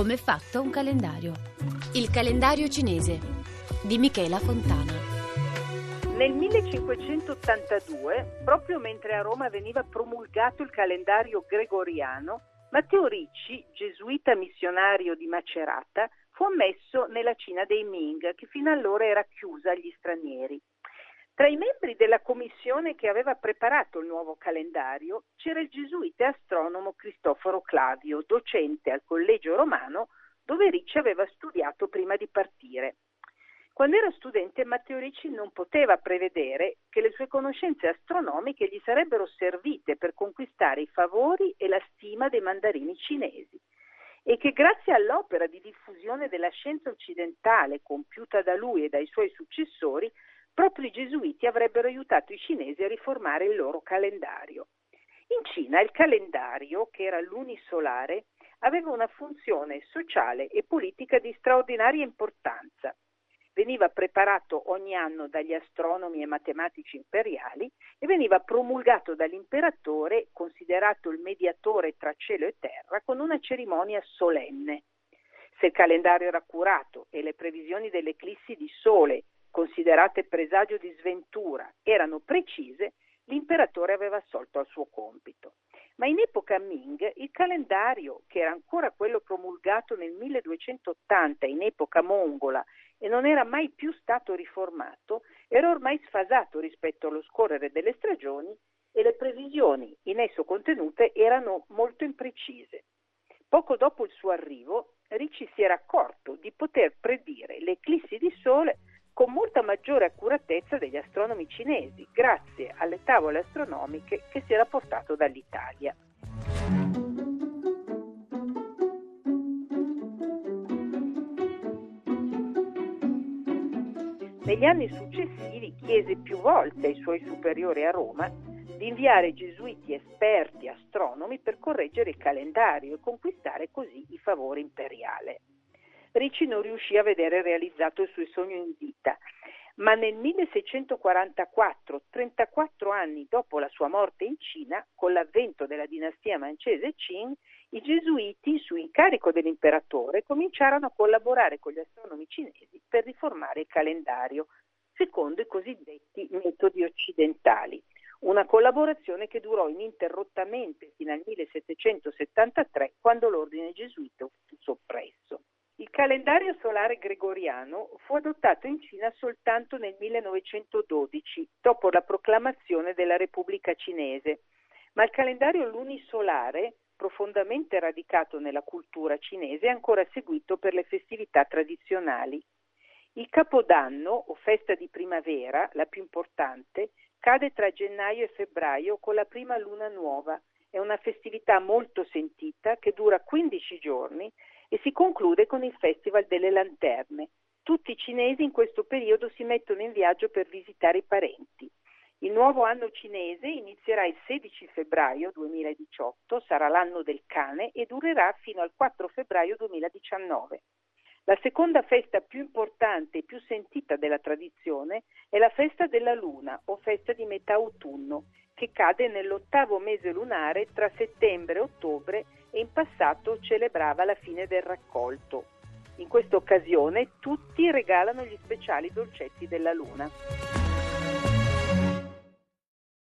Come è fatto un calendario? Il calendario cinese di Michela Fontana. Nel 1582, proprio mentre a Roma veniva promulgato il calendario gregoriano, Matteo Ricci, gesuita missionario di Macerata, fu ammesso nella Cina dei Ming, che fino allora era chiusa agli stranieri. Tra i membri della commissione che aveva preparato il nuovo calendario c'era il gesuita astronomo Cristoforo Clavio, docente al Collegio Romano, dove Ricci aveva studiato prima di partire. Quando era studente Matteo Ricci non poteva prevedere che le sue conoscenze astronomiche gli sarebbero servite per conquistare i favori e la stima dei mandarini cinesi e che grazie all'opera di diffusione della scienza occidentale compiuta da lui e dai suoi successori proprio i gesuiti avrebbero aiutato i cinesi a riformare il loro calendario. In Cina il calendario, che era l'unisolare, aveva una funzione sociale e politica di straordinaria importanza. Veniva preparato ogni anno dagli astronomi e matematici imperiali e veniva promulgato dall'imperatore, considerato il mediatore tra cielo e terra, con una cerimonia solenne. Se il calendario era curato e le previsioni delle eclissi di sole considerate presagio di sventura, erano precise, l'imperatore aveva assolto al suo compito. Ma in epoca Ming il calendario, che era ancora quello promulgato nel 1280 in epoca mongola e non era mai più stato riformato, era ormai sfasato rispetto allo scorrere delle stagioni e le previsioni in esso contenute erano molto imprecise. Poco dopo il suo arrivo, Ricci si era accorto di poter predire le eclissi di sole con molta maggiore accuratezza degli astronomi cinesi, grazie alle tavole astronomiche che si era portato dall'Italia. Negli anni successivi chiese più volte ai suoi superiori a Roma di inviare gesuiti esperti astronomi per correggere il calendario e conquistare così i favori imperiale. Ricci non riuscì a vedere realizzato il suo sogno in vita, ma nel 1644, 34 anni dopo la sua morte in Cina, con l'avvento della dinastia mancese Qing, i gesuiti, su incarico dell'imperatore, cominciarono a collaborare con gli astronomi cinesi per riformare il calendario, secondo i cosiddetti metodi occidentali. Una collaborazione che durò ininterrottamente fino al 1773, quando l'ordine gesuita fu soppresso. Il calendario solare gregoriano fu adottato in Cina soltanto nel 1912, dopo la proclamazione della Repubblica Cinese, ma il calendario lunisolare, profondamente radicato nella cultura cinese, è ancora seguito per le festività tradizionali. Il Capodanno, o festa di primavera, la più importante, cade tra gennaio e febbraio con la prima luna nuova. È una festività molto sentita che dura 15 giorni e si conclude con il Festival delle Lanterne. Tutti i cinesi in questo periodo si mettono in viaggio per visitare i parenti. Il nuovo anno cinese inizierà il 16 febbraio 2018, sarà l'anno del cane e durerà fino al 4 febbraio 2019. La seconda festa più importante e più sentita della tradizione è la festa della luna o festa di metà autunno, che cade nell'ottavo mese lunare tra settembre e ottobre e in passato celebrava la fine del raccolto. In questa occasione tutti regalano gli speciali dolcetti della luna.